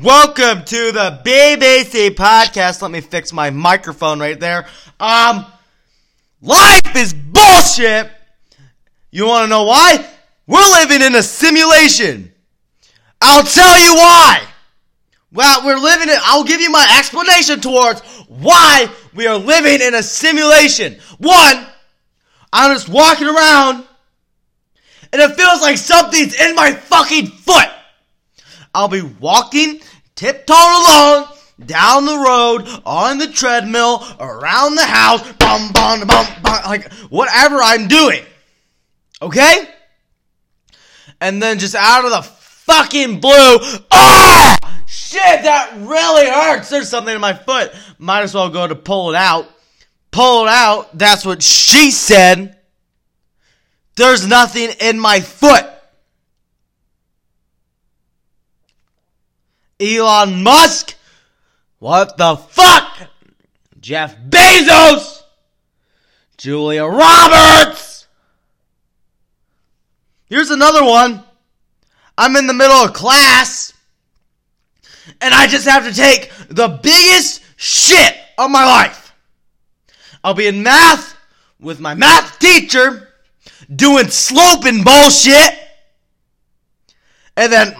Welcome to the BBC podcast. Let me fix my microphone right there. Um, life is bullshit. You want to know why? We're living in a simulation. I'll tell you why. Well, we're living in, I'll give you my explanation towards why we are living in a simulation. One, I'm just walking around and it feels like something's in my fucking foot. I'll be walking, tiptoeing along, down the road, on the treadmill, around the house, bum, bum, bum, bum, like whatever I'm doing. Okay? And then just out of the fucking blue, ah! Shit, that really hurts. There's something in my foot. Might as well go to pull it out. Pull it out. That's what she said. There's nothing in my foot. Elon Musk? What the fuck? Jeff Bezos? Julia Roberts? Here's another one. I'm in the middle of class and I just have to take the biggest shit of my life. I'll be in math with my math teacher doing sloping bullshit and then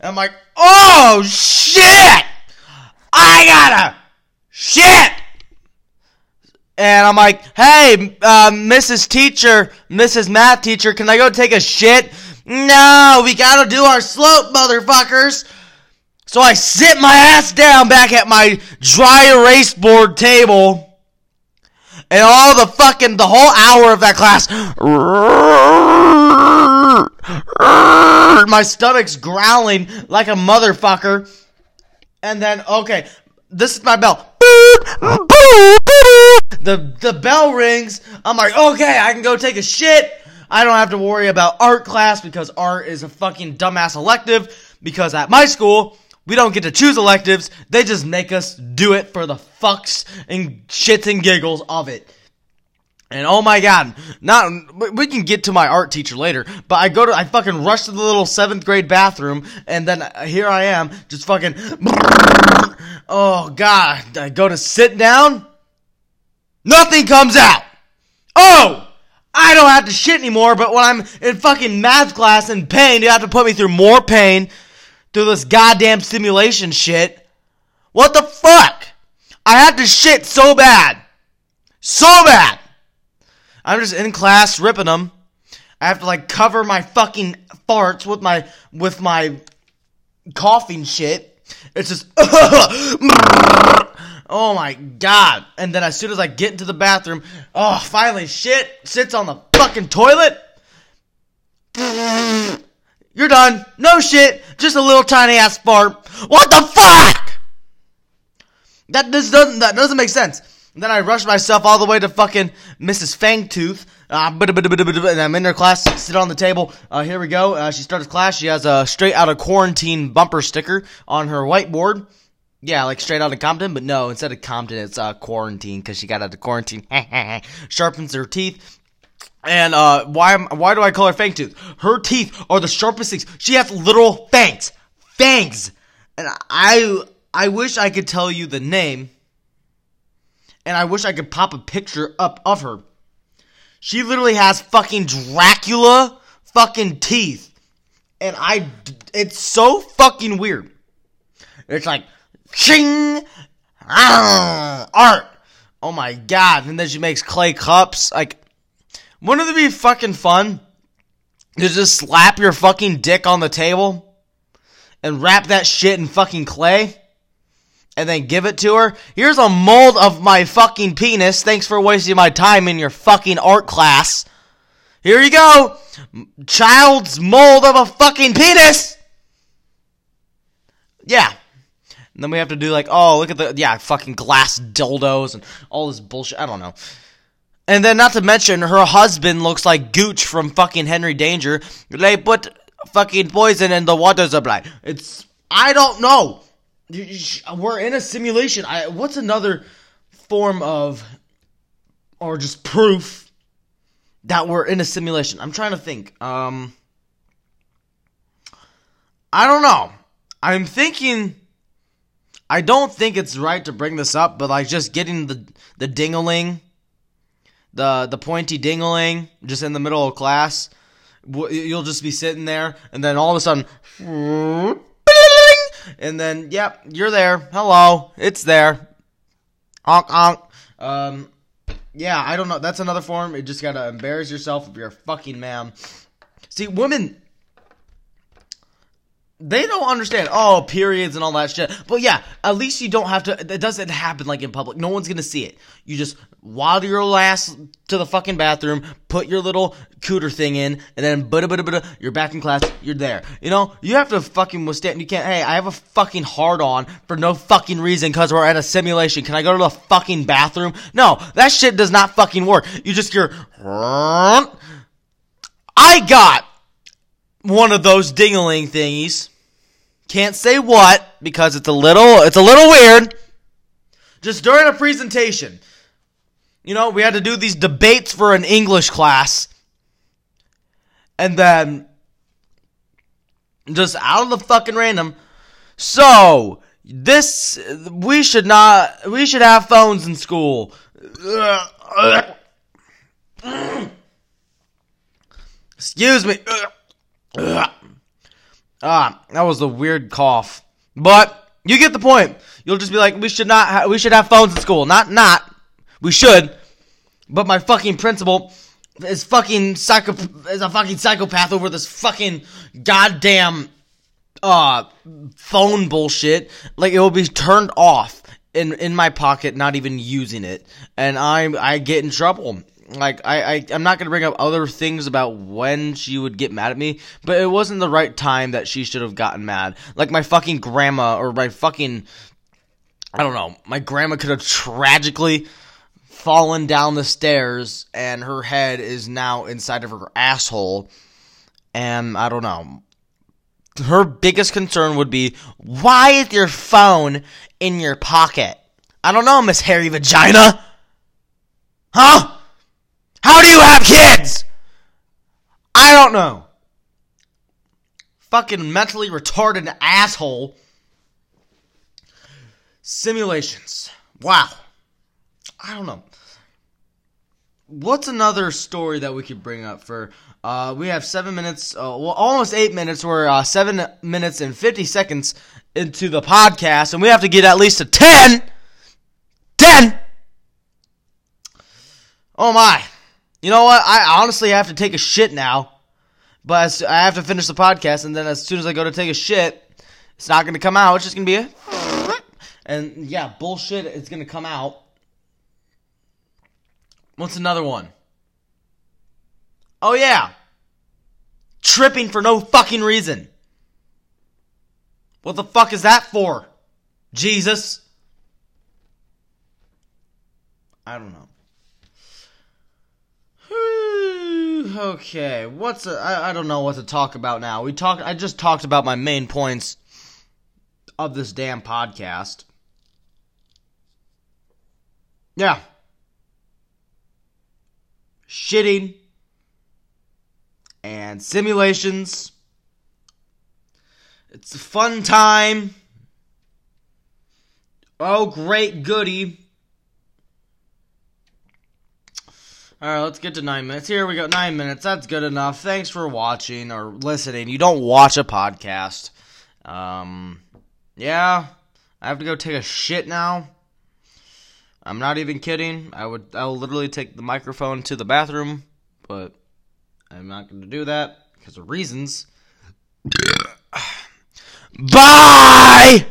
I'm like, oh shit! I gotta shit! And I'm like, hey, uh, Mrs. Teacher, Mrs. Math Teacher, can I go take a shit? No, we gotta do our slope, motherfuckers. So I sit my ass down back at my dry erase board table. And all the fucking, the whole hour of that class, my stomach's growling like a motherfucker. And then, okay, this is my bell. The, the bell rings. I'm like, okay, I can go take a shit. I don't have to worry about art class because art is a fucking dumbass elective. Because at my school, we don't get to choose electives. They just make us do it for the fucks and shits and giggles of it. And oh my god, not we can get to my art teacher later, but I go to I fucking rush to the little seventh grade bathroom, and then here I am, just fucking. Oh god, I go to sit down, nothing comes out. Oh, I don't have to shit anymore. But when I'm in fucking math class in pain, you have to put me through more pain through this goddamn simulation shit. What the fuck? I have to shit so bad. So bad. I'm just in class ripping them. I have to like cover my fucking farts with my with my coughing shit. It's just Oh my god. And then as soon as I get into the bathroom, oh finally shit sits on the fucking toilet. You're done. No shit. Just a little tiny ass fart. What the fuck? That this doesn't that doesn't make sense. And then I rush myself all the way to fucking Mrs. Fangtooth. Uh, and I'm in her class, sit on the table. Uh, here we go. Uh, she starts class. She has a straight out of quarantine bumper sticker on her whiteboard. Yeah, like straight out of Compton, but no, instead of Compton, it's uh, quarantine because she got out of quarantine. Sharpens her teeth. And uh, why why do I call her Fangtooth? Her teeth are the sharpest things. She has literal fangs, fangs. And I I wish I could tell you the name. And I wish I could pop a picture up of her. She literally has fucking Dracula fucking teeth. And I it's so fucking weird. It's like ching ah, art. Oh my god. And then she makes clay cups like wouldn't it be fucking fun to just slap your fucking dick on the table and wrap that shit in fucking clay and then give it to her? Here's a mold of my fucking penis. Thanks for wasting my time in your fucking art class. Here you go. Child's mold of a fucking penis. Yeah. And then we have to do like, oh, look at the, yeah, fucking glass dildos and all this bullshit. I don't know. And then, not to mention, her husband looks like Gooch from fucking Henry Danger. They put fucking poison in the water supply. It's I don't know. We're in a simulation. I, what's another form of, or just proof that we're in a simulation. I'm trying to think. Um, I don't know. I'm thinking. I don't think it's right to bring this up, but like just getting the the dingaling, the the pointy dingaling, just in the middle of class. You'll just be sitting there, and then all of a sudden, and then yep, you're there. Hello, it's there. Honk honk. Um, yeah, I don't know. That's another form. You just gotta embarrass yourself if you're a fucking man. See, women, they don't understand. Oh, periods and all that shit. But yeah, at least you don't have to. It doesn't happen like in public. No one's gonna see it. You just waddle your ass to the fucking bathroom, put your little cooter thing in, and then bada bada bada, you're back in class. You're there. You know, you have to fucking withstand. You can't. Hey, I have a fucking hard on for no fucking reason because we're at a simulation. Can I go to the fucking bathroom? No, that shit does not fucking work. You just hear. I got one of those dingaling thingies. Can't say what because it's a little it's a little weird. Just during a presentation. You know, we had to do these debates for an English class. And then just out of the fucking random. So, this we should not we should have phones in school. Excuse me. Ah, that was a weird cough. But you get the point. You'll just be like, we should not, ha- we should have phones in school. Not, not. We should. But my fucking principal is fucking psycho, is a fucking psychopath over this fucking goddamn, uh, phone bullshit. Like it will be turned off in in my pocket, not even using it, and I I get in trouble like I, I I'm not gonna bring up other things about when she would get mad at me, but it wasn't the right time that she should have gotten mad. Like my fucking grandma or my fucking I don't know, my grandma could have tragically fallen down the stairs and her head is now inside of her asshole. And I don't know. Her biggest concern would be why is your phone in your pocket? I don't know, Miss Hairy Vagina. Huh? How do you have kids? I don't know. Fucking mentally retarded asshole. Simulations. Wow. I don't know. What's another story that we could bring up for? Uh, we have seven minutes, uh, well, almost eight minutes. We're uh, seven minutes and 50 seconds into the podcast, and we have to get at least a 10. 10! Oh my. You know what? I honestly have to take a shit now. But I have to finish the podcast, and then as soon as I go to take a shit, it's not going to come out. It's just going to be a. And yeah, bullshit, it's going to come out. What's another one? Oh, yeah. Tripping for no fucking reason. What the fuck is that for? Jesus. I don't know. Okay, what's I, I don't know what to talk about now. We talked. I just talked about my main points of this damn podcast. Yeah. Shitting and simulations. It's a fun time. Oh, great goody. Alright, let's get to nine minutes. Here we go. Nine minutes. That's good enough. Thanks for watching or listening. You don't watch a podcast. Um, yeah. I have to go take a shit now. I'm not even kidding. I would I will literally take the microphone to the bathroom, but I'm not going to do that because of reasons. Bye!